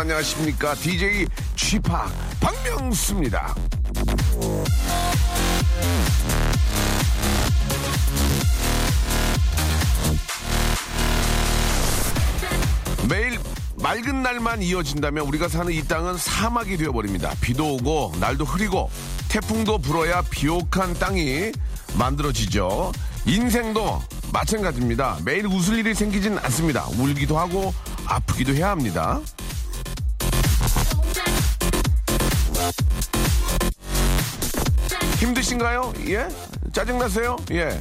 안녕하십니까? DJ 쥐팍 박명수입니다. 매일 맑은 날만 이어진다면 우리가 사는 이 땅은 사막이 되어버립니다. 비도 오고 날도 흐리고 태풍도 불어야 비옥한 땅이 만들어지죠. 인생도 마찬가지입니다. 매일 웃을 일이 생기진 않습니다. 울기도 하고 아프기도 해야 합니다 힘드신가요? 예? 짜증나세요? 예.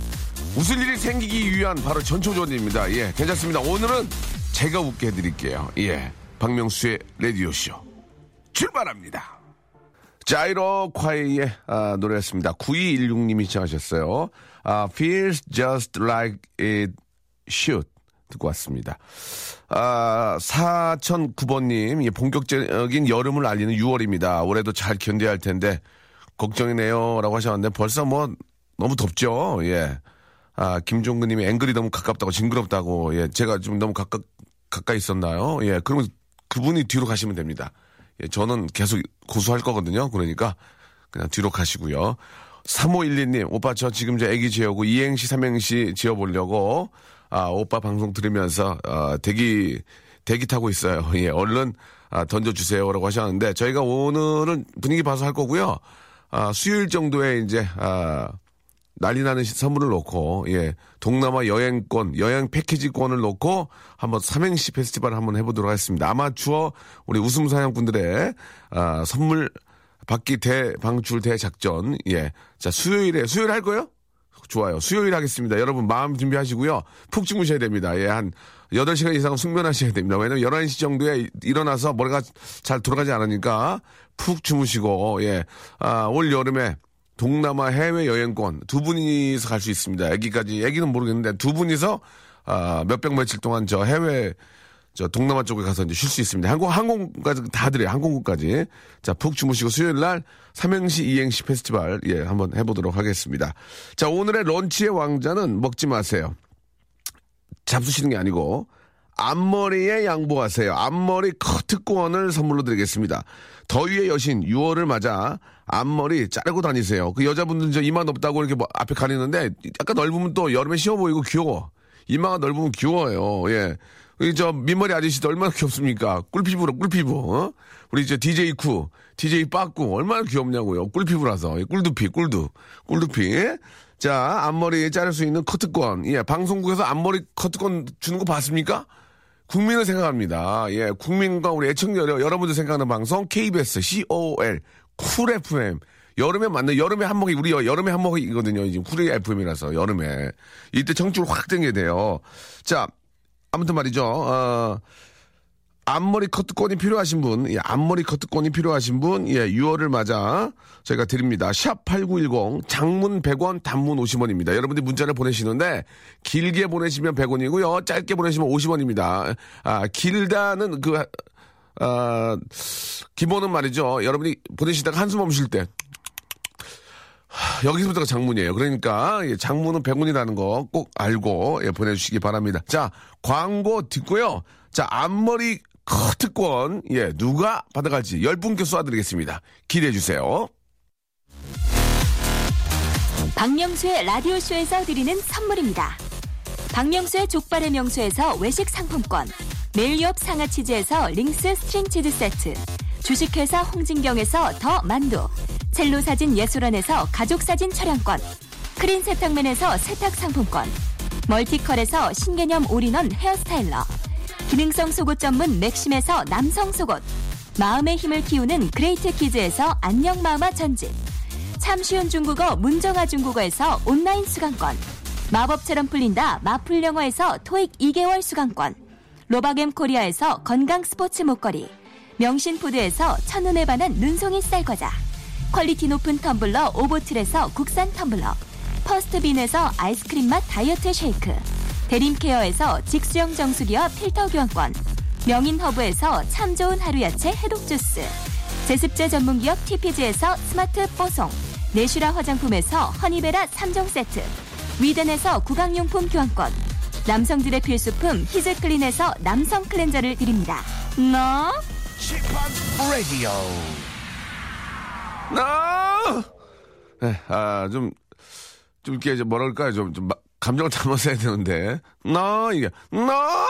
웃을 일이 생기기 위한 바로 전초전입니다. 예. 괜찮습니다. 오늘은 제가 웃게 해드릴게요. 예. 박명수의 라디오쇼. 출발합니다. 자이로 콰이의 아, 노래였습니다. 9216님이 시청하셨어요. 아, feels just like it should. 듣고 왔습니다. 아, 4009번님, 예, 본격적인 여름을 알리는 6월입니다. 올해도 잘 견뎌야 할 텐데, 걱정이네요. 라고 하셨는데, 벌써 뭐, 너무 덥죠? 예. 아, 김종근님이 앵글이 너무 가깝다고, 징그럽다고, 예. 제가 좀 너무 가까, 가까이 있었나요? 예. 그러면 그분이 뒤로 가시면 됩니다. 예. 저는 계속 고수할 거거든요. 그러니까, 그냥 뒤로 가시고요. 3512님, 오빠 저 지금 저 애기 지어고 이행시, 삼행시 지어보려고, 아, 오빠 방송 들으면서, 어, 대기, 대기 타고 있어요. 예, 얼른, 아, 던져주세요라고 하셨는데, 저희가 오늘은 분위기 봐서 할 거고요. 아, 수요일 정도에 이제, 아, 난리 나는 시- 선물을 놓고, 예, 동남아 여행권, 여행 패키지권을 놓고 한번 삼행시 페스티벌 한번 해보도록 하겠습니다. 아마추어 우리 웃음 사냥꾼들의, 아, 선물 받기 대방출 대작전, 예. 자, 수요일에, 수요일 할 거예요? 좋아요. 수요일 하겠습니다. 여러분 마음 준비하시고요. 푹 주무셔야 됩니다. 예, 한 8시간 이상 숙면하셔야 됩니다. 왜냐면 11시 정도에 일어나서 머리가 잘 돌아가지 않으니까 푹 주무시고, 예. 아, 올 여름에 동남아 해외 여행권 두 분이서 갈 수 있습니다. 아기까지, 아기는 모르겠는데 두 분이서 아, 몇백 며칠 동안 저 해외 저 동남아 쪽에 가서 이제 쉴 수 있습니다. 항공 항공까지 다 드려요. 항공국까지. 자, 푹 주무시고 수요일 날 삼행시 이행시 페스티벌 예, 한번 해 보도록 하겠습니다. 자, 오늘의 런치의 왕자는 먹지 마세요. 잡수시는 게 아니고 앞머리에 양보하세요. 앞머리 커트권을 선물로 드리겠습니다. 더위의 여신 6월을 맞아 앞머리 자르고 다니세요. 그 여자분들은 저 이마 높다고 이렇게 뭐 앞에 가리는데 약간 넓으면 또 여름에 쉬워 보이고 귀여워. 이마가 넓으면 귀여워요. 예. 이저 민머리 아저씨도 얼마나 귀엽습니까? 꿀피부로 꿀피부. 어? 우리 이제 DJ 쿠, DJ 빠꾸 얼마나 귀엽냐고요. 꿀피부라서 예, 꿀두피, 꿀두, 꿀두피. 자 앞머리 자를 수 있는 커트권. 예, 방송국에서 앞머리 커트권 주는 거 봤습니까? 국민을 생각합니다. 예, 국민과 우리 애청자 여러- 여러분들 생각하는 방송 KBS COOL 쿨 FM. 여름에 맞는 여름에 한몫이 우리 여- 여름에 한몫이거든요. 지금 쿨 FM이라서 여름에 이때 청출 확 땡겨야 돼요. 자, 아무튼 말이죠. 어, 앞머리 커트권이 필요하신 분, 예, 앞머리 커트권이 필요하신 분, 예, 6월을 맞아 저희가 드립니다. 샵 8910, 장문 100원, 단문 50원입니다. 여러분들이 문자를 보내시는데, 길게 보내시면 100원이고요. 짧게 보내시면 50원입니다. 아, 길다는 그, 아, 기본은 말이죠. 여러분이 보내시다가 한숨 멈쉴 때, 하, 여기서부터가 장문이에요. 그러니까 예, 장문은 100원이라는 거 꼭 알고 예, 보내주시기 바랍니다. 자 광고 듣고요. 자 앞머리 커트권 예 누가 받아갈지 10분께 쏘아드리겠습니다. 기대해 주세요. 박명수의 라디오쇼에서 드리는 선물입니다. 박명수의 족발의 명수에서 외식 상품권, 매일유업 상하치즈에서 링스 스트링 치즈 세트, 주식회사 홍진경에서 더 만두, 첼로 사진 예술원에서 가족 사진 촬영권, 크린 세탁맨에서 세탁 상품권, 멀티컬에서 신개념 all-in-one hair styler, 기능성 속옷 전문 맥심에서 남성 속옷, 마음의 힘을 키우는 그레이트 키즈에서 안녕 마음아 전집, 참 쉬운 중국어 문정아 중국어에서 온라인 수강권 마법처럼 풀린다 마풀 영어에서 토익 2개월 수강권 로바겜 코리아에서 건강 스포츠 목걸이 명신푸드에서 첫눈에 반한 눈송이 쌀과자 퀄리티 높은 텀블러 오보틀에서 국산 텀블러 퍼스트빈에서 아이스크림 맛 다이어트 쉐이크 대림케어에서 직수형 정수기와 필터 교환권, 명인허브에서 참 좋은 하루 야채 해독 주스, 제습제 전문기업 TPG에서 스마트 뽀송, 내슈라 화장품에서 허니베라 3종 세트, 위덴에서 구강용품 교환권, 남성들의 필수품 히즈클린에서 남성 클렌저를 드립니다. 너? 라디오 나! 네, 아, 좀, 좀 이렇게 이제 뭐랄까요. 좀, 좀 마- 감정을 담아서 해야 되는데. 나, 이게, 나!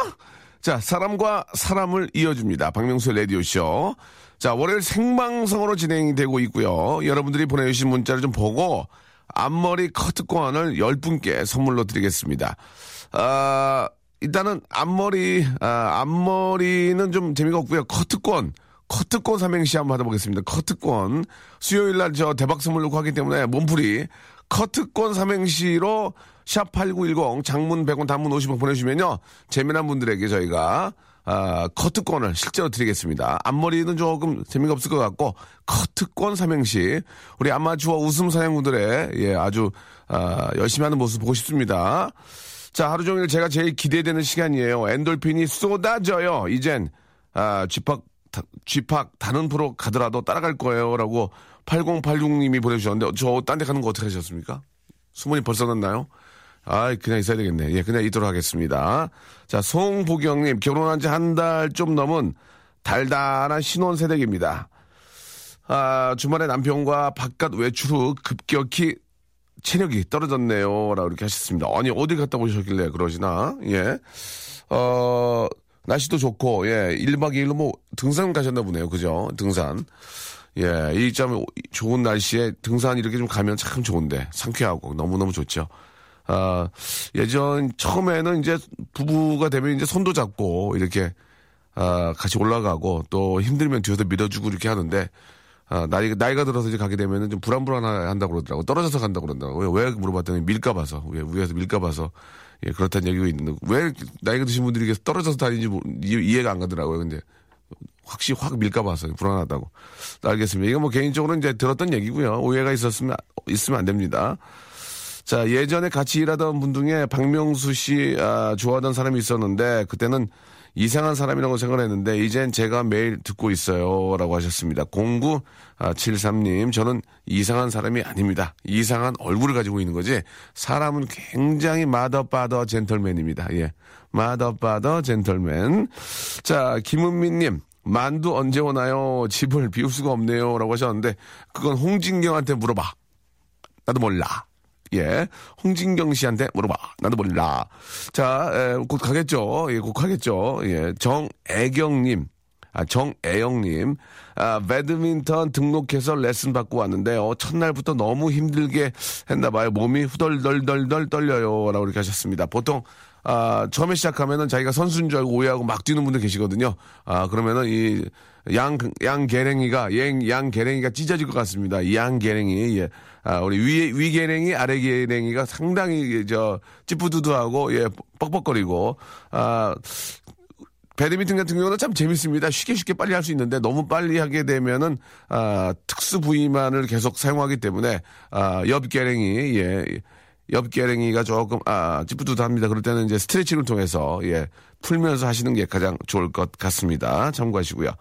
자, 사람과 사람을 이어줍니다. 박명수의 라디오쇼. 자, 월요일 생방송으로 진행이 되고 있고요. 여러분들이 보내주신 문자를 좀 보고 앞머리 커트권을 10분께 선물로 드리겠습니다. 아, 일단은 앞머리, 아, 앞머리는 좀 재미가 없고요. 커트권. 커트권 삼행시 한번 받아보겠습니다. 커트권. 수요일 날 저 대박 선물 놓고 하기 때문에 몸풀이 커트권 삼행시로 샵 8910 장문 100원 단문 50원 보내주시면요. 재미난 분들에게 저희가 아, 커트권을 실제로 드리겠습니다. 앞머리는 조금 재미가 없을 것 같고 커트권 삼행시 우리 아마추어 웃음 사냥꾼들의 예, 아주 아, 열심히 하는 모습 보고 싶습니다. 자, 하루 종일 제가 제일 기대되는 시간이에요. 엔돌핀이 쏟아져요. 이젠, 아, 다- 쥐팍 다른 프로 가더라도 따라갈 거예요. 라고 8086님이 보내주셨는데, 저 딴 데 가는 거 어떻게 하셨습니까? 수문이 벌써 났나요? 아 그냥 있어야 되겠네. 예, 그냥 있도록 하겠습니다. 자, 송보경님, 결혼한 지 한 달 좀 넘은 달달한 신혼세대입니다. 아, 주말에 남편과 바깥 외출 후 급격히 체력이 떨어졌네요. 라고 이렇게 하셨습니다. 아니, 어디 갔다 오셨길래 그러시나? 예. 어, 날씨도 좋고, 예. 1박 2일로 뭐 등산 가셨나 보네요. 그죠? 등산. 예. 이 참 좋은 날씨에 등산 이렇게 좀 가면 참 좋은데. 상쾌하고 너무너무 좋죠. 아, 예전, 처음에는 이제 부부가 되면 이제 손도 잡고 이렇게 아, 같이 올라가고 또 힘들면 뒤에서 밀어주고 이렇게 하는데 아, 나이, 나이가 들어서 이제 가게 되면은 좀 불안불안한다고 그러더라고. 떨어져서 간다고 그러더라고요. 왜 물어봤더니 밀까 봐서. 왜 위에서 밀까 봐서. 예, 그렇다는 얘기가 있는데 왜 나이가 드신 분들이 이렇게 떨어져서 다니는지 모- 이- 이해가 안 가더라고요. 근데 확실히 확 밀까 봐서 불안하다고. 알겠습니다. 이거 뭐 개인적으로 이제 들었던 얘기고요. 오해가 있었으면, 있으면 안 됩니다. 자, 예전에 같이 일하던 분 중에 박명수 씨, 아, 좋아하던 사람이 있었는데, 그때는 이상한 사람이라고 생각을 했는데, 이젠 제가 매일 듣고 있어요. 라고 하셨습니다. 0973님, 저는 이상한 사람이 아닙니다. 이상한 얼굴을 가지고 있는 거지, 사람은 굉장히 마더바더 젠틀맨입니다. 예. 마더바더 젠틀맨. 자, 김은미님, 만두 언제 오나요? 집을 비울 수가 없네요. 라고 하셨는데, 그건 홍진경한테 물어봐. 나도 몰라. 예. 홍진경 씨한테 물어봐. 나도 몰라. 자, 에, 곧 가겠죠. 예, 곧 가겠죠. 예. 정애경님. 아, 정애영님. 아, 배드민턴 등록해서 레슨 받고 왔는데요. 첫날부터 너무 힘들게 했나봐요. 몸이 후덜덜덜덜 떨려요. 라고 이렇게 하셨습니다. 보통, 아, 처음에 시작하면은 자기가 선수인 줄 알고 오해하고 막 뛰는 분들 계시거든요. 아, 그러면은 이, 양, 양 개랭이가, 양, 양 개랭이가 찢어질 것 같습니다. 이양 개랭이, 예. 아, 우리 위, 위 개랭이, 아래 개랭이가 상당히, 저, 찌뿌두두하고, 예, 뻑뻑거리고, 아, 배드민턴 같은 경우는 참 재밌습니다. 쉽게 쉽게 빨리 할 수 있는데 너무 빨리 하게 되면은 아, 특수 부위만을 계속 사용하기 때문에 아, 옆 개랭이 예. 옆 개랭이가 조금 아, 찌뿌두두합니다. 그럴 때는 이제 스트레칭을 통해서 예. 풀면서 하시는 게 가장 좋을 것 같습니다. 참고하시고요.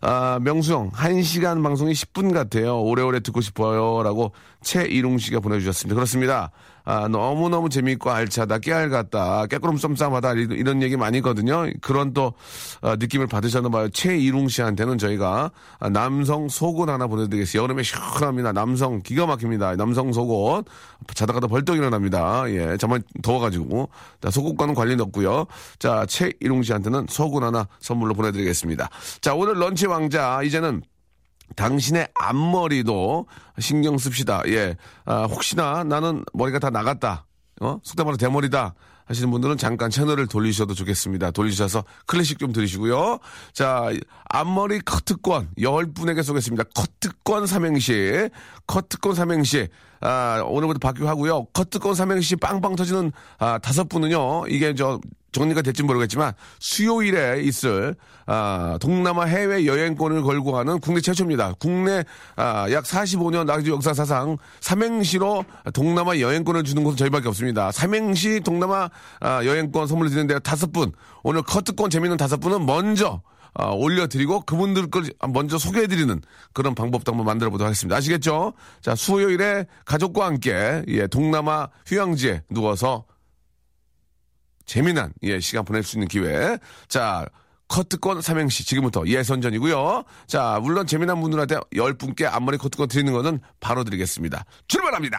아, 명수형, 1시간 방송이 10분 같아요. 오래오래 듣고 싶어요. 라고 최이룽 씨가 보내주셨습니다. 그렇습니다. 아, 너무너무 재미있고 알차다, 깨알 같다, 깨꾸름 썸쌈하다, 이- 이런 얘기 많이 있거든요. 그런 또, 아, 느낌을 받으셨나 봐요. 최이룽 씨한테는 저희가 아, 남성 속옷 하나 보내드리겠습니다. 여름에 시원합니다. 남성, 기가 막힙니다. 남성 속옷. 자다가도 벌떡 일어납니다. 예, 정말 더워가지고. 자, 속옷과는 관련이 없고요. 자, 최이룽 씨한테는 속옷 하나 선물로 보내드리겠습니다. 자, 오늘 런치 왕자, 이제는 당신의 앞머리도 신경 씁시다. 예. 아, 혹시나 나는 머리가 다 나갔다. 어? 속담 말로 대머리다. 하시는 분들은 잠깐 채널을 돌리셔도 좋겠습니다. 돌리셔서 클래식 좀 들으시고요. 자, 앞머리 커트권 10분에게 쏘겠습니다. 커트권 삼행시. 커트권 삼행시. 아, 오늘부터 바뀌고 하고요. 커트권 삼행시 빵빵 터지는 아, 다섯 분은요. 이게 저 정리가 될지 모르겠지만 수요일에 있을 아, 동남아 해외 여행권을 걸고 하는 국내 최초입니다. 국내 아, 약 45년 라디오 역사 사상 삼행시로 동남아 여행권을 주는 곳은 저희밖에 없습니다. 삼행시 동남아 아, 여행권 선물 드리는 데 다섯 분 오늘 커트권 재밌는 다섯 분은 먼저 아, 올려드리고 그분들 걸 먼저 소개해드리는 그런 방법도 한번 만들어 보도록 하겠습니다. 아시겠죠? 자, 수요일에 가족과 함께 예, 동남아 휴양지에 누워서 재미난 예, 시간 보낼 수 있는 기회. 자, 커트권 삼행시 지금부터 예선전이고요. 자, 물론 재미난 분들한테 10분께 앞머리 커트권 드리는 거는 바로 드리겠습니다. 출발합니다.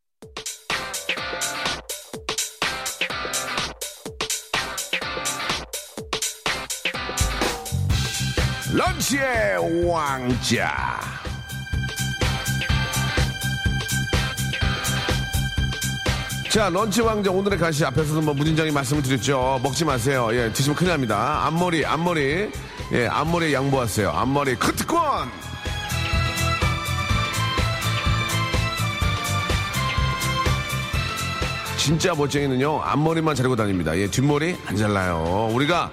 런치의 왕자. 자, 런치 왕자 오늘의 간식 앞에서도 뭐 무진장이 말씀을 드렸죠. 먹지 마세요. 예, 드시면 큰일 납니다. 앞머리, 앞머리. 예, 앞머리에 양보하세요. 앞머리 커트권! 진짜 멋쟁이는요, 앞머리만 자르고 다닙니다. 예, 뒷머리 안 잘라요. 우리가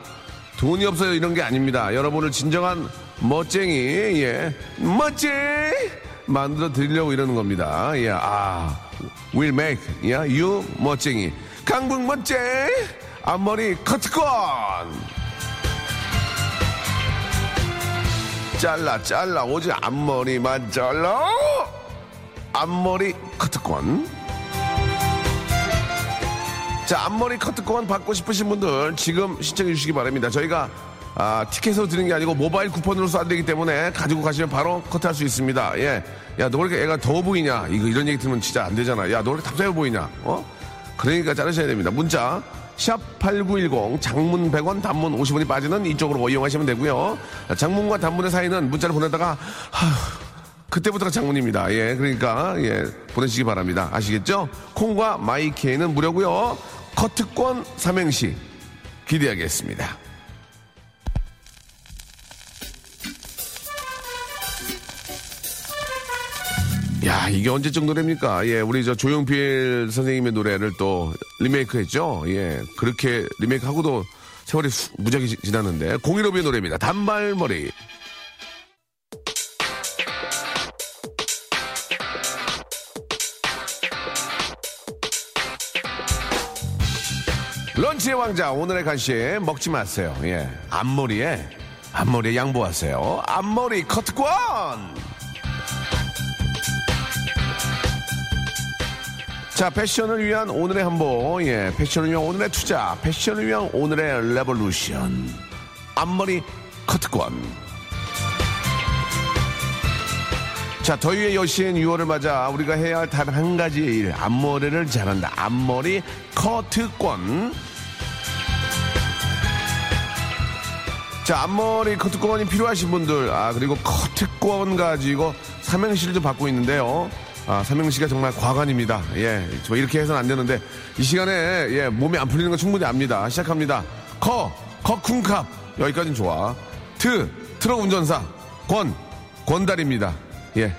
돈이 없어요 이런 게 아닙니다. 여러분을 진정한 멋쟁이, 예, 멋쟁! 만들어 드리려고 이러는 겁니다. 예, 아, will make, 예, you 멋쟁이. 강북 멋쟁! 앞머리 커트권! 잘라, 잘라, 오직 앞머리만 잘라! 앞머리 커트권. 자, 앞머리 커트권 받고 싶으신 분들 지금 신청해 주시기 바랍니다. 저희가 아, 티켓으로 드리는 게 아니고 모바일 쿠폰으로서 안 되기 때문에 가지고 가시면 바로 커트할 수 있습니다. 예. 야, 너 왜 이렇게 애가 더워 보이냐? 이거 이런 얘기 들으면 진짜 안 되잖아. 야, 너 왜 이렇게 답답해 보이냐? 어? 그러니까 자르셔야 됩니다. 문자 샵8910 장문 100원 단문 50원이 빠지는 이쪽으로 이용하시면 되고요. 장문과 단문의 사이는 문자를 보내다가 하, 그때부터가 장문입니다. 예, 그러니까 예 보내시기 바랍니다. 아시겠죠? 콩과 마이케이는 무료고요. 커트권 삼행시 기대하겠습니다. 야, 이게 언제적 노래입니까? 예, 우리 저 조용필 선생님의 노래를 또 리메이크 했죠? 예, 그렇게 리메이크 하고도 세월이 수- 지- 지났는데, 015의 노래입니다. 단발머리. 런치의 왕자, 오늘의 간식 먹지 마세요. 예, 앞머리에, 앞머리에 양보하세요. 앞머리 커트권! 자, 패션을 위한 오늘의 한 보, 예, 패션을 위한 오늘의 투자, 패션을 위한 오늘의 revolution. 앞머리 커트권. 자, 더위의 여신 6월을 맞아 우리가 해야 할 단 한 가지의 일, 앞머리를 자른다. 앞머리 커트권. 자, 앞머리 커트권이 필요하신 분들, 아, 그리고 커트권 가지고 삼행시를 받고 있는데요. 아, 삼행시가 정말 과관입니다. 예, 저 이렇게 해서는 안 되는데, 이 시간에, 예, 몸이 안 풀리는 건 충분히 압니다. 시작합니다. 커, 커쿵캅. 여기까지는 좋아. 트, 트럭 운전사. 권, 권달입니다. 예,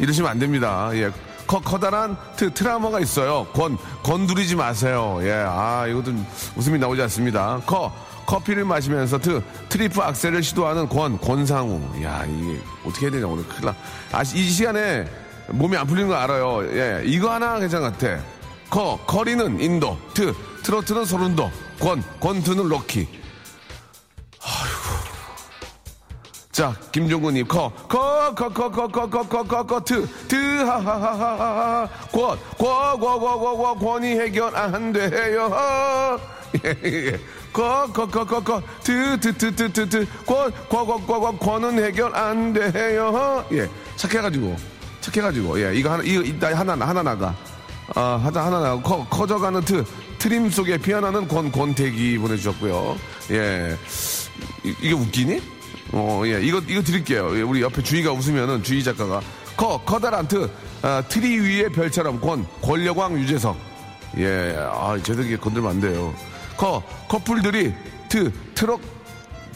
이러시면 안 됩니다. 예. 커, 커다란 트, 트라우마가 있어요. 권, 건드리지 마세요. 예, 아, 이것도 웃음이 나오지 않습니다. 커, 커피를 마시면서 트, 트리플 악셀을 시도하는 권, 권상우. 야, 이게 어떻게 해야 되냐, 오늘 큰일 나. 아, 이 시간에 몸이 안 풀리는 거 알아요. 예, 이거 하나 괜찮은 것 같아. 커, 커리는 인도. 트, 트로트는 설운도. 권, 권투는 럭키. 자, 김종근님, 커, 커, 커, 커, 커, 커, 커, 커, 커, 커, 트, 트, 하하하하하, 권, 권, 권, 권, 권, 권, 권이 해결 안 돼요. 예, 예. 커, 커, 커, 커, 커, 트, 트, 트, 트, 트, 트, 권, 권, 권, 권, 권, 권은 해결 안 돼요. 예, 착해가지고, 착해가지고, 예, 이거 하나, 이거 이따 하나, 하나 나가. 아, 하나, 하나 나가. 커, 커져가는 트, 트림 속에 피어나는 권, 권태기 보내주셨고요. 예. 이, 게 웃기니? 어, 예. 이거, 이거 드릴게요. 예, 우리 옆에 주희가 웃으면은 주희 작가가. 커, 커다란 트, 아, 트리 위에 별처럼 권, 권력왕 유재석. 예. 아, 제대로 건들면 안 돼요. 커, 커플들이 트, 트럭,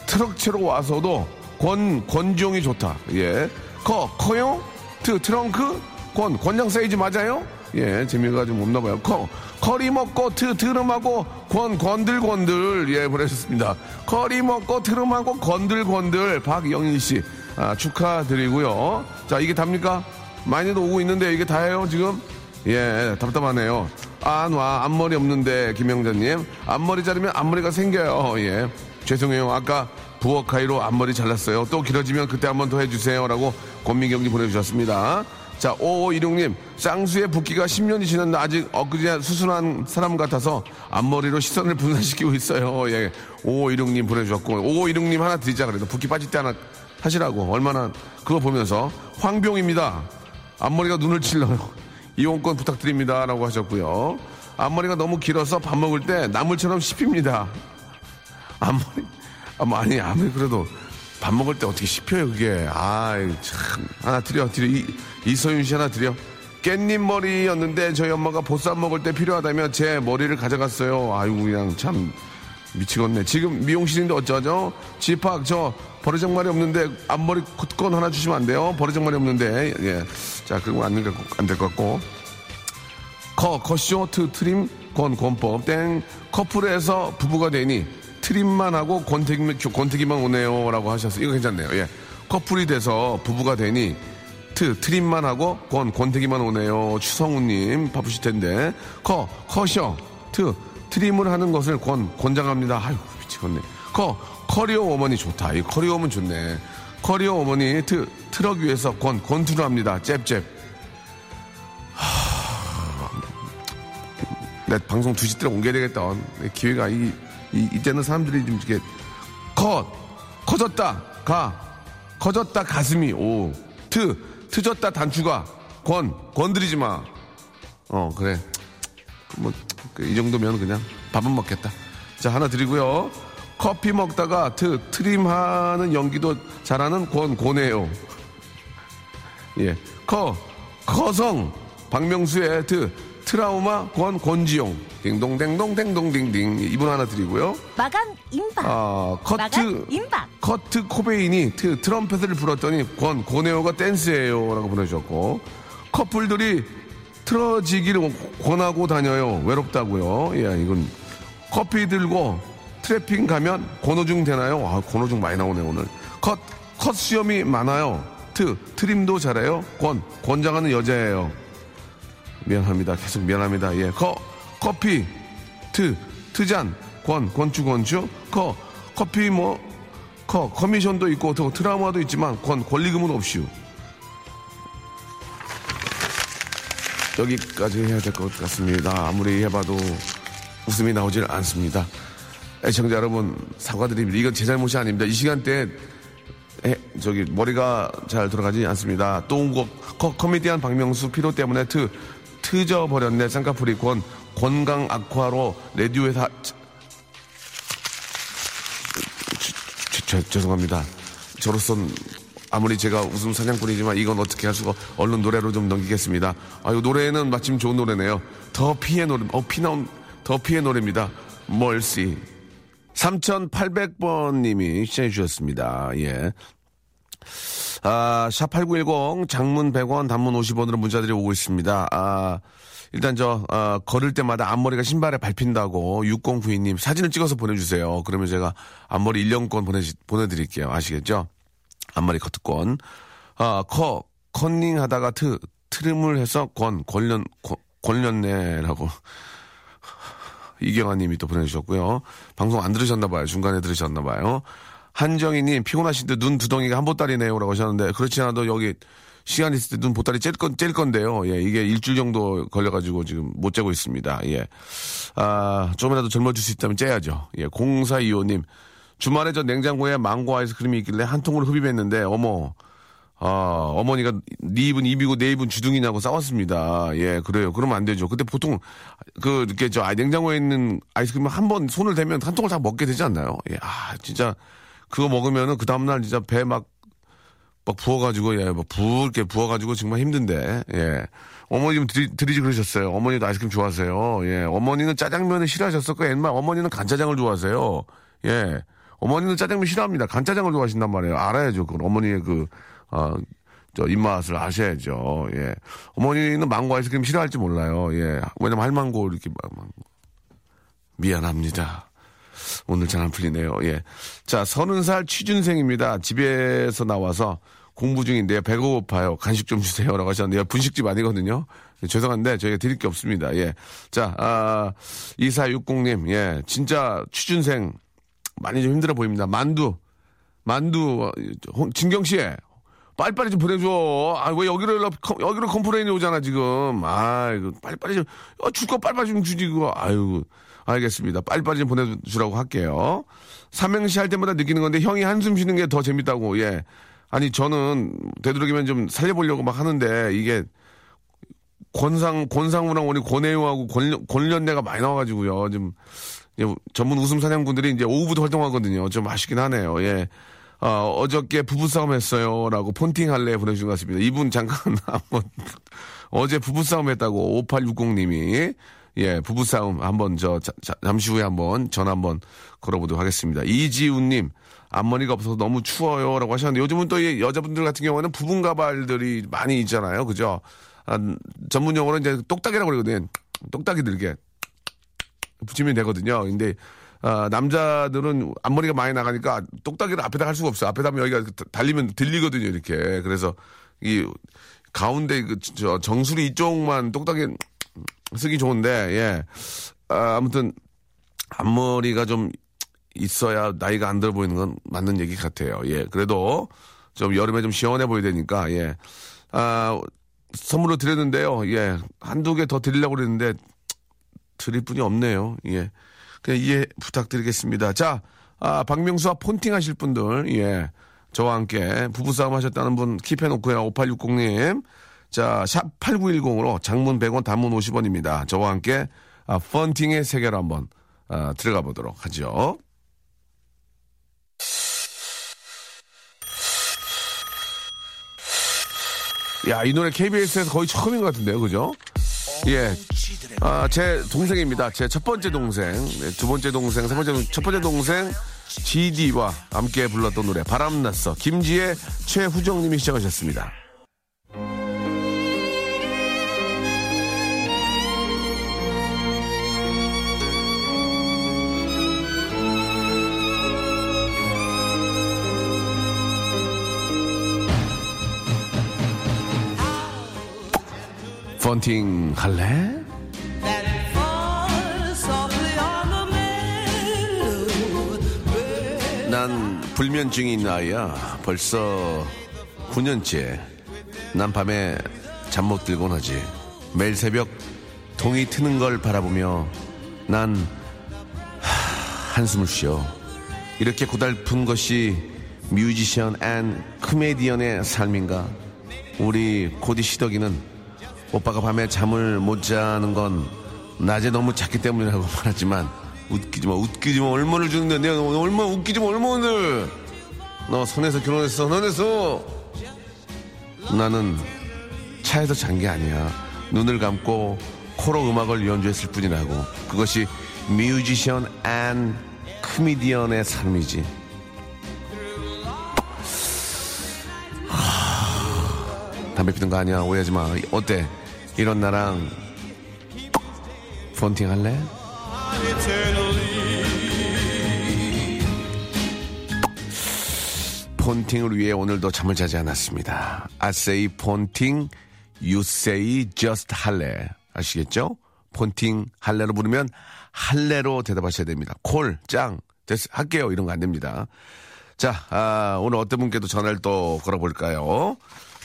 트럭채로 와서도 권, 권종이 좋다. 예. 커, 커요? 트, 트렁크? 권, 권장 사이즈 맞아요? 예, 재미가 좀 없나 봐요. 커, 커리 먹고 트, 트름하고 권, 건들건들. 예, 보내셨습니다. 커리 먹고 트름하고 건들건들. 박영희 씨. 아, 축하드리고요. 자, 이게 답니까? 많이도 오고 있는데 이게 다예요, 지금? 예, 답답하네요. 안 와, 앞머리 없는데, 김영자님. 앞머리 자르면 앞머리가 생겨요. 예. 죄송해요. 아까 부엌 가위로 앞머리 잘랐어요. 또 길어지면 그때 한 번 더 해주세요 라고 권민경님 보내주셨습니다. 자, 5516님, 쌍수의 붓기가 10년이 지났는데 아직 엊그제 수술한 사람 같아서 앞머리로 시선을 분산시키고 있어요. 예. 5516님 보내주셨고, 5516님 하나 드리자 그래도 붓기 빠질 때 하나 하시라고. 얼마나 그거 보면서 황병입니다. 앞머리가 눈을 찔러요. 이용권 부탁드립니다. 라고 하셨고요. 앞머리가 너무 길어서 밥 먹을 때 나물처럼 씹힙니다. 앞머리, 아, 뭐 아니, 아무리 그래도 밥 먹을 때 어떻게 씹혀요, 그게. 아, 참. 하나 드려, 드려. 이, 이서윤 씨 하나 드려. 깻잎 머리였는데 저희 엄마가 보쌈 먹을 때 필요하다며 제 머리를 가져갔어요. 아이고, 그냥 참 미치겠네. 지금 미용실인데 어쩌죠? 집합, 저 버르장머리 없는데 앞머리 커트권 하나 주시면 안 돼요? 버르장머리 없는데. 예. 자, 그건 안될 것 같고. 커, 커쇼, 트, 트림, 권, 권법, 땡. 커플에서 부부가 되니 트림만 하고 권태기, 권태기만 오네요. 라고 하셨어요. 이거 괜찮네요. 예. 커플이 돼서 부부가 되니 트, 트림만 하고 권, 권태기만 오네요. 추성우님, 바쁘실 텐데. 커, 커셔, 트, 트림을 하는 것을 권, 권장합니다. 아유, 미치겠네. 커, 커리어 어머니 좋다. 이 커리어 어머니 좋네. 커리어 어머니 트, 트럭 위에서 권, 권투를 합니다. 잽잽. 내 방송 2시 때 옮겨야 되겠다. 기회가 이 이, 이 때는 사람들이 좀 이렇게 컷 커졌다 가 커졌다 가슴이 오 트 트졌다 단추가 권 건드리지 마 어 그래 뭐 이 정도면 그냥 밥은 먹겠다. 자 하나 드리고요. 커피 먹다가 트 트림하는 연기도 잘하는 권 고네요. 예 커 커성. 박명수의 트 트라우마 권 권지용. 딩동댕동 댕동딩딩. 이분 하나 드리고요. 마감 임박. 아 커트 마감 임박. 커트 코베인이 트, 트럼펫을 불었더니 권 고네오가 댄스예요 라고 보내주셨고. 커플들이 틀어지기를 권하고 다녀요 외롭다고요. 예 이건 커피 들고 트래핑 가면 권오중 되나요? 아 권오중 많이 나오네 오늘 컷컷 수염이 많아요. 트 트림도 잘해요. 권 권장하는 여자예요. 미안합니다. 계속 미안합니다. 예. 커, 커피, 트, 트잔, 권, 권추, 권추, 커, 커피 뭐, 커, 커미션도 있고, 또 트라우마도 있지만, 권, 권리금은 없슈. 여기까지 해야 될 것 같습니다. 아무리 해봐도 웃음이 나오질 않습니다. 애청자 여러분, 사과드립니다. 이건 제 잘못이 아닙니다. 이 시간대에 에, 저기 머리가 잘 돌아가지 않습니다. 또운곡 코미디언 박명수 피로 때문에 트 트져 버렸네 쌍꺼풀이 권 건강 악화로 라디오에서 죄송합니다. 저로선 아무리 제가 웃음 사냥꾼이지만 이건 어떻게 할 수가 얼른 노래로 좀 넘기겠습니다. 아유 노래는 마침 좋은 노래네요. 더 피의 노래, 어 피나온 더 피의 노래입니다. 멀시. 3,800번 님이 시청해 주셨습니다. 예. 아, 샵8910 장문 100원, 단문 50원으로 문자들이 오고 있습니다. 아, 일단 저, 아, 걸을 때마다 앞머리가 신발에 밟힌다고 6092님 사진을 찍어서 보내주세요. 그러면 제가 앞머리 1년권 보내, 보내드릴게요. 아시겠죠? 앞머리 커트권. 아, 커, 컨닝 하다가 트, 트림을 해서 권, 권련, 권련네라고. 이경아 님이 또 보내주셨고요. 방송 안 들으셨나봐요. 중간에 들으셨나봐요. 한정희님 피곤하신데 눈 두덩이가 한 보따리네요라고 하셨는데 그렇지 않아도 여기 시간 있을 때 눈 보따리 찔, 건, 찔 건데요. 예, 이게 일주일 정도 걸려가지고 지금 못 재고 있습니다. 예. 아, 좀이라도 젊어질 수 있다면 째야죠. 예, 0425님. 주말에 저 냉장고에 망고 아이스크림이 있길래 한 통을 흡입했는데, 어머, 아, 어머니가 네 입은 입이고 내 입은 주둥이냐고 싸웠습니다. 예, 그래요. 그러면 안 되죠. 근데 보통 그 이렇게 저 아, 냉장고에 있는 아이스크림 한 번 손을 대면 한 통을 다 먹게 되지 않나요? 예, 아, 진짜 그거 먹으면은 그 다음 날 진짜 배막막 부어가지고 예, 막 부을게 부어가지고 정말 힘든데 예. 어머님 드리, 드리지 그러셨어요. 어머니도 아이스크림 좋아하세요. 예, 어머니는 짜장면을 싫어하셨었고 옛말 어머니는 간짜장을 좋아하세요. 예, 어머니는 짜장면 싫어합니다. 간짜장을 좋아하신단 말이에요. 알아야죠. 그 어머니의 그 어, 저 입맛을 아셔야죠. 예, 어머니는 망고 아이스크림 싫어할지 몰라요. 예, 왜냐면 할망고 이렇게 막, 막 미안합니다. 오늘 잘 안 풀리네요. 예. 자, 서른 살 취준생입니다. 집에서 나와서 공부 중인데요. 배고파요. 간식 좀 주세요. 라고 하셨는데요. 분식집 아니거든요. 예, 죄송한데 저희가 드릴 게 없습니다. 예. 자, 아, 2460님. 예. 진짜 취준생 많이 좀 힘들어 보입니다. 만두. 만두. 어, 진경 씨. 빨리빨리 좀 보내줘. 아, 왜 여기로, 여기로 complain이 오잖아, 지금. 아, 이거 빨리빨리 좀, 어, 줄거 빨리빨리 좀 주지, 그거. 아유. 알겠습니다. 빨리빨리 좀 보내주라고 할게요. 삼행시 할 때마다 느끼는 건데 형이 한숨 쉬는 게 더 재밌다고. 예. 아니 저는 되도록이면 좀 살려보려고 막 하는데 이게 권상 권상우랑 우리 권혜우하고 권, 권련대가 많이 나와가지고요. 좀 예, 전문 웃음 사냥분들이 이제 오후부터 활동하거든요. 좀 아쉽긴 하네요. 예. 어, 어저께 부부싸움 했어요. 라고 폰팅 할래 보내주신 것 같습니다. 이분 잠깐 한번 어제 부부싸움 했다고 5860님이 예, 부부싸움 한번 저 자, 자, 잠시 후에 한번 전화 한번 걸어보도록 하겠습니다. 이지훈님 앞머리가 없어서 너무 추워요라고 하셨는데 요즘은 또 여자분들 같은 경우는 부분 가발들이 많이 있잖아요, 그죠? 아, 전문 용어로 이제 똑딱이라고 그러거든요. 똑딱이 들게 붙이면 되거든요. 근데 아, 남자들은 앞머리가 많이 나가니까 똑딱이를 앞에다 할 수가 없어요. 앞에다 하면 여기가 달리면 들리거든요, 이렇게. 그래서 이 가운데 그 저 정수리 이쪽만 똑딱이 쓰기 좋은데, 예. 아, 아무튼, 앞머리가 좀 있어야 나이가 안 들어 보이는 건 맞는 얘기 같아요. 예. 그래도 좀 여름에 좀 시원해 보여야 되니까, 예. 아, 선물로 드렸는데요. 예. 한두 개 더 드리려고 그랬는데, 드릴 분이 없네요. 예. 그냥 이해 부탁드리겠습니다. 자, 아, 박명수와 폰팅 하실 분들, 예. 저와 함께 부부싸움 하셨다는 분 킵해놓고요. 5860님. 자, 샵 8910으로 장문 100원, 단문 50원입니다. 저와 함께 아, 펀팅의 세계로 한번 아, 들어가 보도록 하죠. 야, 이 노래 KBS에서 거의 처음인 것 같은데요, 그죠? 예. 아, 제 동생입니다. 제 첫 번째 동생, 네, 두 번째 동생, 세 번째, 첫 번째 동생, GD와 함께 불렀던 노래, 바람났어. 김지의 최후정님이 시작하셨습니다. 펀팅 할래? 난 불면증이 있는 아이야. 벌써 9년째. 난 밤에 잠 못 들곤 하지. 매일 새벽 동이 트는 걸 바라보며 난 하, 한숨을 쉬어. 이렇게 고달픈 것이 musician and comedian의 삶인가? 우리 고디 시덕이는 오빠가 밤에 잠을 못 자는 건 낮에 너무 잤기 때문이라고 말하지만 웃기지 마 웃기지 마. 얼마를 주는데 내가 얼마 웃기지 마 얼마를 너 손에서 결혼했어 손에서. 나는 차에서 잔 게 아니야. 눈을 감고 코로 음악을 연주했을 뿐이라고. 그것이 musician and comedian의 삶이지. 담배 피는 거 아니야. 오해하지 마. 어때 이런 나랑 폰팅 할래? 폰팅을 위해 오늘도 잠을 자지 않았습니다. Say 폰팅, say just 할래. 아시겠죠? 폰팅 할래로 부르면 할래로 대답하셔야 됩니다. 콜, 짱, 됐, 할게요. 이런 거 안 됩니다. 자, 아, 오늘 어떤 분께도 전화를 또 걸어볼까요?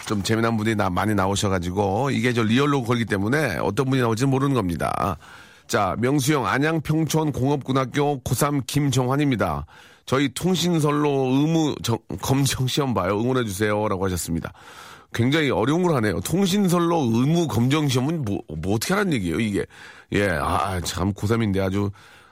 좀 재미난 분이 나, 많이 나오셔가지고 이게 저 리얼로 걸기 때문에 어떤 분이 나올지 모르는 겁니다. 자, 명수형 안양평촌 공업고등학교 고3 김정환입니다. 저희 통신설로 의무 정- 검정 시험 봐요. 응원해 주세요라고 하셨습니다. 굉장히 어려운 걸 하네요. 통신설로 의무 검정 시험은 뭐, 뭐 어떻게 하는 얘기예요, 이게. 예, 아, 참 고3인데 아주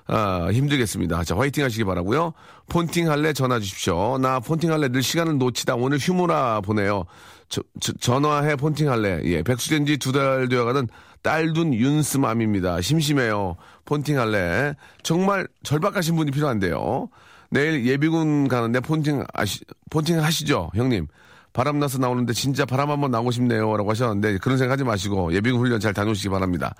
아, 힘들겠습니다. 자, 화이팅 하시기 바라고요. 폰팅 할래 전화 주십시오. 나 폰팅 할래 늘 시간을 놓치다 오늘 휴무라 보내요. 저- 저- 전화해 폰팅 할래. 예, 백수된 지 두 달 되어가는 딸둔 윤스맘입니다. 심심해요. 폰팅 할래. 정말 절박하신 분이 필요한데요. 내일 예비군 가는데 폰팅 아시, 폰팅 하시죠, 형님. 바람 나서 나오는데 진짜 바람 한번 나고 싶네요. 라고 하셨는데 그런 생각 하지 마시고 예비군 훈련 잘 다녀오시기 바랍니다.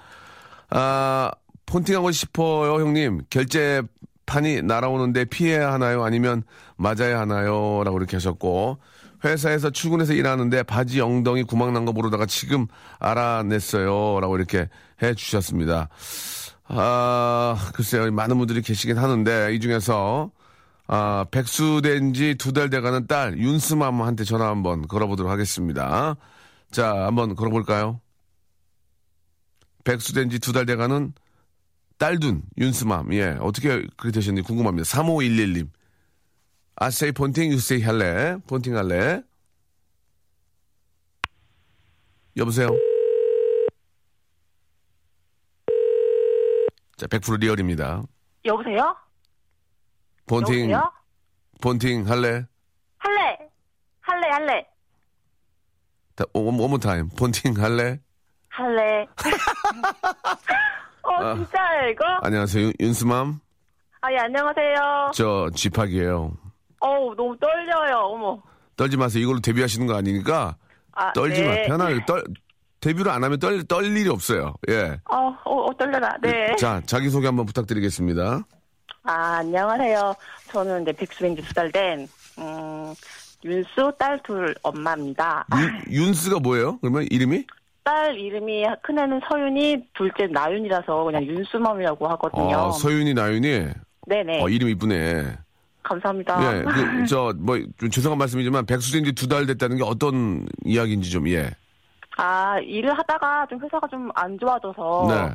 아, 폰팅하고 싶어요, 형님. 결제 판이 날아오는데 피해야 하나요? 아니면 맞아야 하나요? 라고 이렇게 하셨고, 회사에서 출근해서 일하는데 바지 엉덩이 구멍 난 거 모르다가 지금 알아냈어요. 라고 이렇게 해 주셨습니다. 아, 글쎄요. 많은 분들이 계시긴 하는데, 이 중에서, 아, 백수된 지 두 달 돼가는 딸, 윤스맘한테 전화 한번 걸어보도록 하겠습니다. 자, 한번 걸어볼까요? 백수된 지 두 달 돼가는 딸둔 윤스맘 예 어떻게 그렇게 되셨는지 궁금합니다 3511님 아세이 폰팅 유세이 할래 폰팅 할래 여보세요 자 100% 리얼입니다 여보세요? 폰팅 여보세요? 폰팅 할래 할래. 할래, 할래. 원모 타임 폰팅 할래 할래. 어, 아. 진짜요, 이거? 안녕하세요 윤- 윤스맘 아, 예, 안녕하세요. 저 집학이에요 어우, 너무 떨려요, 어머. 떨지 마세요 이걸로 데뷔하시는 거 아니니까 아, 떨지 마 네. 편하게 떨 데뷔를 안 하면 떨, 떨 일이 없어요 예 어, 어, 어, 떨려라. 네. 자, 자기소개 한번 부탁드리겠습니다. 아, 안녕하세요. 저는 이제 백수ben지 두달 된, 음, 윤수 딸 둘 엄마입니다. 윤, 윤스가 뭐예요? 그러면 이름이? 딸 이름이 큰애는 서윤이, 둘째 나윤이라서 그냥 윤수맘이라고 하거든요. 어, 서윤이, 나윤이. 네네. 어, 이름 이쁘네. 감사합니다. 예, 그, 저, 뭐, 좀 죄송한 말씀이지만, 백수된 지 두 달 됐다는 게 어떤 이야기인지 좀, 예. 아, 일을 하다가 좀 회사가 좀 안 좋아져서 네.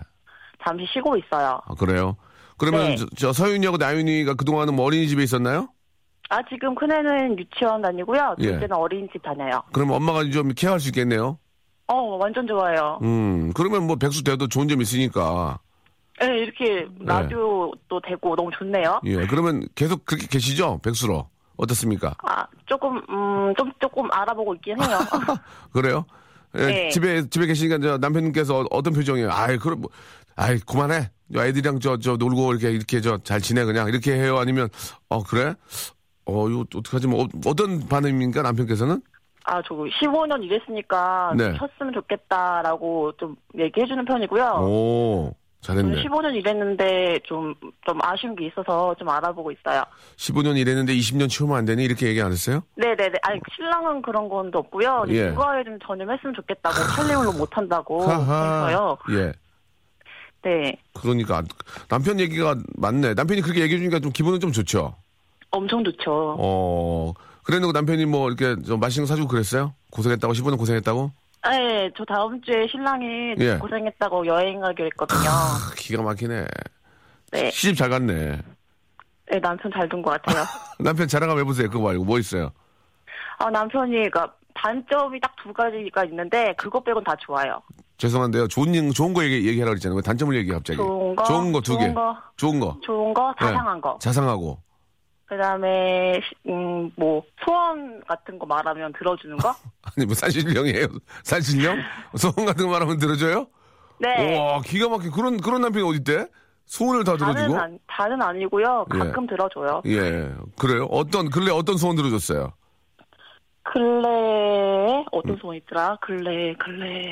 잠시 쉬고 있어요. 아, 그래요? 그러면 네. 저, 저 서윤이하고 나윤이가 그동안은 뭐 어린이집에 있었나요? 아, 지금 큰애는 유치원 다니고요. 예. 둘째는 어린이집 다녀요. 그러면 엄마가 좀 케어할 수 있겠네요? 어, 완전 좋아요. 음, 그러면 뭐 백수 돼도 좋은 점 있으니까. 네, 이렇게 라디오도 되고 너무 좋네요. 예, 그러면 계속 그렇게 계시죠? 백수로. 어떻습니까? 아, 조금, 음, 좀, 조금 알아보고 있긴 해요. 그래요? 예, 네. 집에 집에 계시니까 저 남편님께서 어- 어떤 표정이에요? 아이 그럼 뭐, 아이 그만해. 저 애들이랑 저 저 놀고 이렇게 이렇게 저 잘 지내 그냥 이렇게 해요. 아니면 어 그래? 어 이거 어떡하지 뭐 어, 어떤 반응입니까 남편께서는? 아, 저 15년 일했으니까 네. 좀 쉬었으면 좋겠다라고 좀 얘기해주는 편이고요. 오 잘했네. 15년 일했는데 좀, 좀 아쉬운 게 있어서 좀 알아보고 있어요. 15년 일했는데 20년 치우면 안 되니 이렇게 얘기 안 했어요? 네네네. 아니, 신랑은 그런 건 없고요. 예. 육아에 좀 전념했으면 좋겠다고, 촬영을 못한다고. 해서요. 예. 네. 그러니까 남편 얘기가 맞네. 남편이 그렇게 얘기해 주니까 좀 기분은 좀 좋죠. 엄청 좋죠. 어 그랬는데 남편이 뭐 이렇게 좀 맛있는 거 사주고 그랬어요? 고생했다고 15년 고생했다고? 네, 저 다음 주에 신랑이 예. 고생했다고 여행 가기로 했거든요. 아, 기가 막히네. 네. 시집 잘 갔네. 네, 남편 잘 둔 것 같아요. 남편 자랑하면 해보세요. 그거 말고 뭐 있어요? 아, 남편이, 그니까, 단점이 딱 두 가지가 있는데, 그것 빼곤 다 좋아요. 죄송한데요. 좋은 일- 좋은 거 얘기 얘기하라고 그랬잖아요. 왜 단점을 얘기해 갑자기. 좋은 거, 좋은 거두 좋은 개. 거. 좋은 거. 좋은 거, 네. 자상한 거. 자상하고. 그 다음에, 음, 뭐, 소원 같은 거 말하면 들어주는 거? 아니 뭐 산신령이에요. 산신령? 소원 같은 거 말하면 들어줘요? 네. 와 기가 막히 그런 그런 남편이 어디 있대? 소원을 다 들어주고? 아니, 다는 아니고요. 예. 가끔 들어줘요. 예. 그래요? 어떤 근래 어떤 소원 들어줬어요? 근래에, 어떤 소원 있더라? 근래, 근래.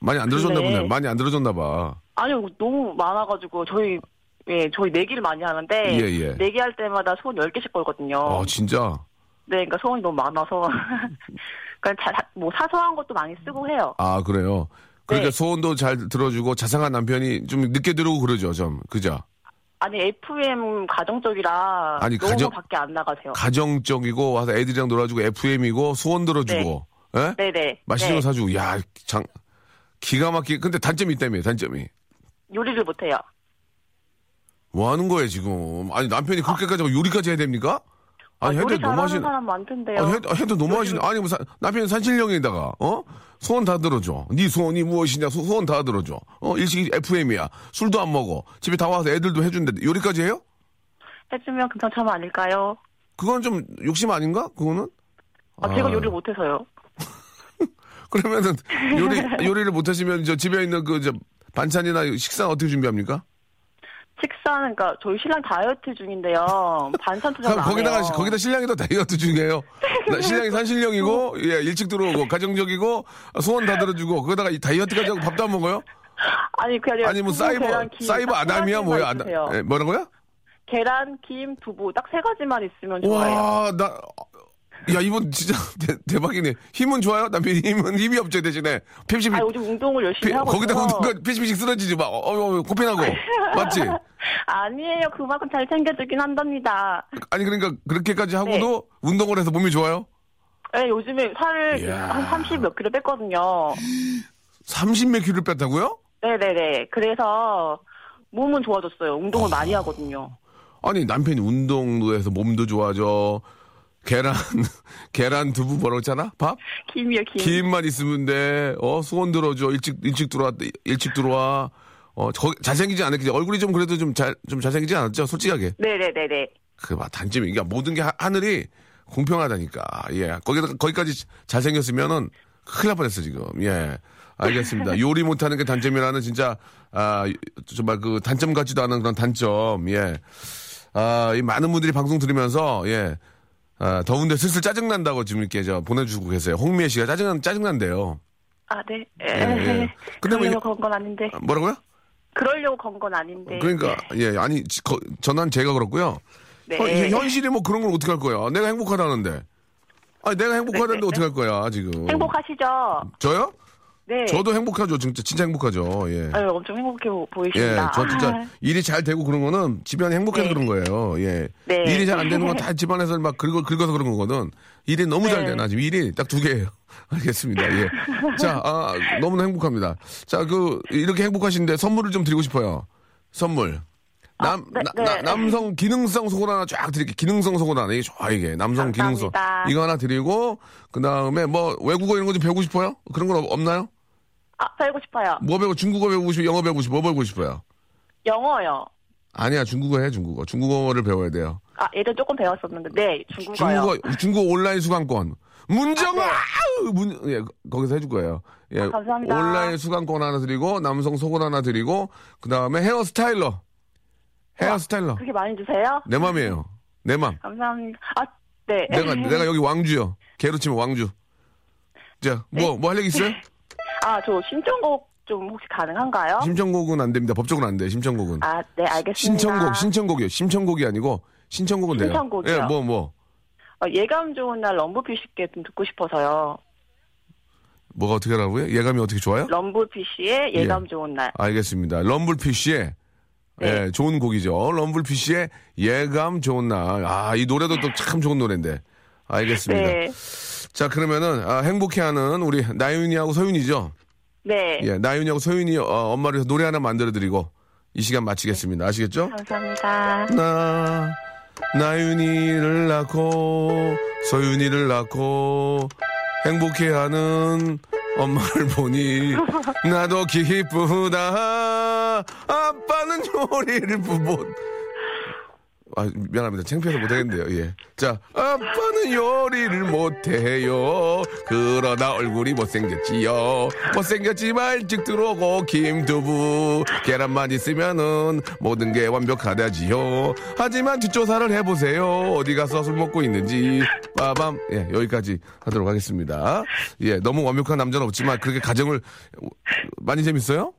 많이 안 들어줬나 근래. 보네. 많이 안 들어줬나 봐. 아니요, 너무 많아가지고, 저희, 예, 저희 내기를 많이 하는데, 예, 예. 내기할 때마다 소원 10개씩 걸거든요. 아 진짜? 네, 그러니까 소원이 너무 많아서. 그러니까 자, 자- 뭐 사소한 것도 많이 쓰고 해요. 아 그래요. 그러니까 네. 소원도 잘 들어주고 자상한 남편이 좀 늦게 들어오고 그러죠. 좀 그죠? 아니, FM 가정적이라 아니, 가정- 밖에 안 나가세요. 가정적이고 와서 애들이랑 놀아주고 FM이고 소원 들어주고. 예? 네네. 맛있는 네. 거 사주고 야장 기가 막히 근데 단점이 있다며 단점이 요리를 못해요. 뭐 하는 거예요, 지금? 아니, 남편이 그렇게까지 하고 요리까지 해야 됩니까? 아니, 아, 해도 잘하는 너무하신, 사람 많던데요. 아, 해도, 해도 너무하신, 아니, 뭐, 사- 남편이 산신령에다가, 어? 소원 다 들어줘. 네 소원이 무엇이냐, 소, 소원 다 들어줘. 어, 일식이 FM이야. 술도 안 먹어. 집에 다 와서 애들도 해준대. 요리까지 해요? 해주면 금상첨화 아닐까요? 그건 좀 욕심 아닌가? 그거는? 아, 제가 요리 못해서요. 그러면은, 요리, 요리를 못하시면, 저 집에 있는 그, 저, 반찬이나 식사 어떻게 준비합니까? 식사는 그러니까 저희 신랑 다이어트 중인데요. 반찬 투자 그럼 안 거기다가, 해요. 거기다 신랑이 더 다이어트 중이에요. 나- 신랑이 산신령이고, 예, 일찍 들어오고, 가정적이고, 소원 다 들어주고, 거기다가 이 다이어트까지 하고 밥도 안 먹어요? 아니 아니라 아니, 뭐, 사이버, 사이버 아담이야, 뭐야? 아담, 예, 뭐라고요? 계란, 김, 두부 딱 세 가지만 있으면 좋아요. 와, 나, 야, 이분 진짜 대, 박이네 힘은 좋아요? 남편이 힘은, 힘이 없죠, 대신에. 핍시, 아 요즘 운동을 열심히 하고 거기다 그 피시피시 쓰러지지 마. 어, 어, 어, 코피나고. 맞지? 아니에요. 그만큼 잘 챙겨주긴 한답니다. 아니, 그러니까 그렇게까지 네. 하고도 운동을 해서 몸이 좋아요? 네, 요즘에 살을. 한 30 몇 킬로 뺐거든요. 30 몇 킬로 뺐다고요? 네네네. 그래서 몸은 좋아졌어요. 운동을 많이 하거든요. 아니, 남편이 운동도 해서 몸도 좋아져. 계란, 계란 두부 뭐라고 했잖아? 밥? 김이요, 김. 김만 있으면 돼. 어, 소원 들어줘. 일찍, 일찍 들어와, 일찍 들어와. 어, 저, 잘생기지 않았겠지. 얼굴이 좀 그래도 좀 잘, 좀 잘생기지 않았죠? 솔직하게. 네네네네. 그, 봐, 단점이, 이게 모든 게 하, 하늘이 공평하다니까. 예. 거기다, 거기까지 잘생겼으면은 큰일 날 뻔했어, 지금. 예. 알겠습니다. 요리 못하는 게 단점이라는 진짜, 아, 정말 그 단점 같지도 않은 그런 단점. 예. 아, 이 많은 분들이 방송 들으면서, 예. 아, 더운데 슬슬 짜증난다고 지금 이렇게 저 보내주고 계세요. 홍미애 씨가 짜증난, 짜증난대요. 아, 네. 예. 근데 뭐 그러려고 건 건 아닌데. 아, 뭐라고요? 그러려고 건 건 아닌데. 그러니까, 예. 아니, 지- 거- 전화는 제가 그렇고요. 네. 현, 현실이 뭐 그런 걸 어떻게 할 거야? 내가 행복하다는데. 아니, 내가 행복하다는데 네, 네, 어떻게 할 거야, 지금. 행복하시죠? 저요? 네. 저도 행복하죠. 진짜, 진짜 행복하죠. 예. 아유, 엄청 행복해 보- 예, 보이십니다. 저 진짜 아, 일이 잘 되고 그런 거는 집안이 행복해서 네. 그런 거예요. 예. 네. 일이 잘 안 되는 건 다 집안에서 막 긁어, 긁어서 그런 거거든. 일이 너무 잘 네. 돼. 나 지금 일이 딱 두 개예요. 알겠습니다. 예. 자, 아, 너무나 행복합니다. 자, 그, 이렇게 행복하신데 선물을 좀 드리고 싶어요. 선물. 남, 네, 나- 네. 나- 남성 기능성 속옷 하나 쫙 드릴게요. 기능성 속옷 하나. 이게 좋아, 이게. 남성 기능성. 감사합니다. 이거 하나 드리고, 그 다음에 뭐, 외국어 이런 거 좀 배우고 싶어요? 그런 건 없- 없나요? 아, 배우고 싶어요. 뭐 배우고, 중국어 배우고 싶어요? 영어 배우고 싶어요? 뭐 배우고 싶어요? 영어요. 아니야, 중국어 해, 중국어. 중국어를 배워야 돼요. 아, 예전 조금 배웠었는데, 네, 중국어요. 중국어, 중국어 온라인 수강권. 문정아! 문, 예, 거기서 해줄 거예요. 예. 아, 감사합니다. 온라인 수강권 하나 드리고, 남성 속옷 하나 드리고, 그 다음에 헤어 스타일러. 헤어 스타일러. 그렇게 많이 주세요? 내 맘이에요. 내 맘. 감사합니다. 아, 네. 내가, 내가 여기 왕주요. 개로 치면 왕주. 자, 뭐, 뭐할 얘기 있어요? 아, 저 신청곡 좀 혹시 가능한가요? 심청곡은 안 됩니다. 법적으로 안 돼, 심청곡은. 아, 네, 알겠습니다. 신청곡, 신청곡이요. 심청곡이 아니고, 신청곡은 돼요. 신청곡이요? 예, 뭐, 뭐. 어, 예감 좋은 날 럼블피쉬께 좀 듣고 싶어서요. 뭐가 어떻게 하라고요? 예감이 어떻게 좋아요? 럼블피쉬의 예감 예. 좋은 날. 알겠습니다. 럼블피쉬의 네. 예, 좋은 곡이죠. 럼블피쉬의 예감 좋은 날. 아, 이 노래도 또 참 좋은 노래인데. 알겠습니다. 네. 자, 그러면은 아, 행복해하는 우리 나윤이하고 서윤이죠. 네. 예, 나윤이하고 서윤이 어, 엄마를 위해서 노래 하나 만들어드리고 이 시간 마치겠습니다. 아시겠죠? 감사합니다. 나 나윤이를 낳고 서윤이를 낳고 행복해하는 엄마를 보니 나도 기쁘다 아빠는 요리를 못 아, 미안합니다. 창피해서 못하겠는데요. 예. 자, 아빠는 요리를 못해요. 그러다 얼굴이 못생겼지요. 못생겼지만 일찍 들어오고 김두부 계란만 있으면은 모든 게 완벽하다지요. 하지만 뒷조사를 해보세요. 어디 가서 술 먹고 있는지. 빠밤. 예, 여기까지 하도록 하겠습니다. 예, 너무 완벽한 남자는 없지만 그렇게 가정을 많이 재밌어요?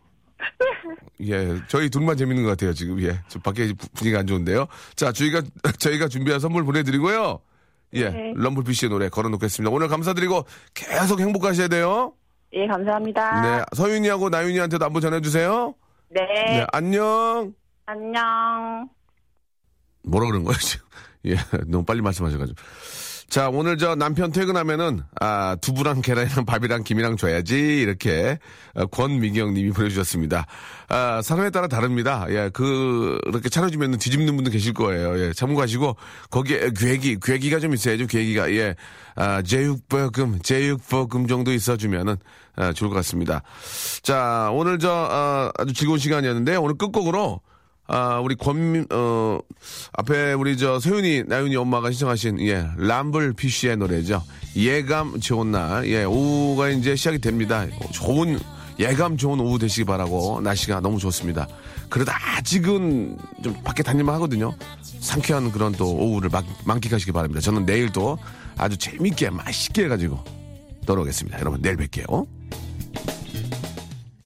예, 저희 둘만 재밌는 것 같아요, 지금. 예. 저 밖에 부- 분위기가 안 좋은데요. 자, 저희가, 저희가 준비한 선물 보내드리고요. 예, 네. 럼블피쉬의 노래 걸어놓겠습니다. 오늘 감사드리고 계속 행복하셔야 돼요. 예, 감사합니다. 네, 서윤이하고 나윤이한테도 한번 전해주세요. 네. 네, 안녕. 안녕. 뭐라 그런 거예요, 지금? 예, 너무 빨리 말씀하셔가지고. 자, 오늘 저 남편 퇴근하면은, 아, 두부랑 계란이랑 밥이랑 김이랑 줘야지. 이렇게, 어, 권미경 님이 보내주셨습니다. 아, 사람에 따라 다릅니다. 예, 그, 이렇게 차려주면 뒤집는 분도 계실 거예요. 예, 참고하시고, 거기에 괴기, 괴기가 좀 있어야죠, 괴기가. 예, 아, 제육볶음, 제육볶음 정도 있어주면은, 아, 좋을 것 같습니다. 자, 오늘 저, 아, 아주 즐거운 시간이었는데, 오늘 끝곡으로, 아, 우리 권, 어, 앞에 우리 저 소윤이, 나윤이 엄마가 신청하신, 예, 람블 피쉬의 노래죠. 예감 좋은 날. 예, 오후가 이제 시작이 됩니다. 좋은, 예감 좋은 오후 되시기 바라고, 날씨가 너무 좋습니다. 그러다 아직은 좀 밖에 다닐만 하거든요. 상쾌한 그런 또 오후를 막, 만끽하시기 바랍니다. 저는 내일 또 아주 재밌게, 맛있게 해가지고, 돌아오겠습니다. 여러분, 내일 뵐게요.